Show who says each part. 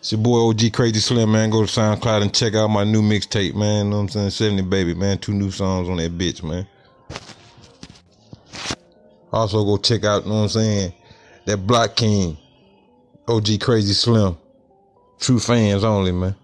Speaker 1: It's your boy OG Crazy Slim, man. Go to SoundCloud and check out my new mixtape, man. You know what I'm saying? 70 Baby, man. Two new songs on that bitch, man. Also, go check out, you know what I'm saying? That Block King, OG Crazy Slim. True fans only, man.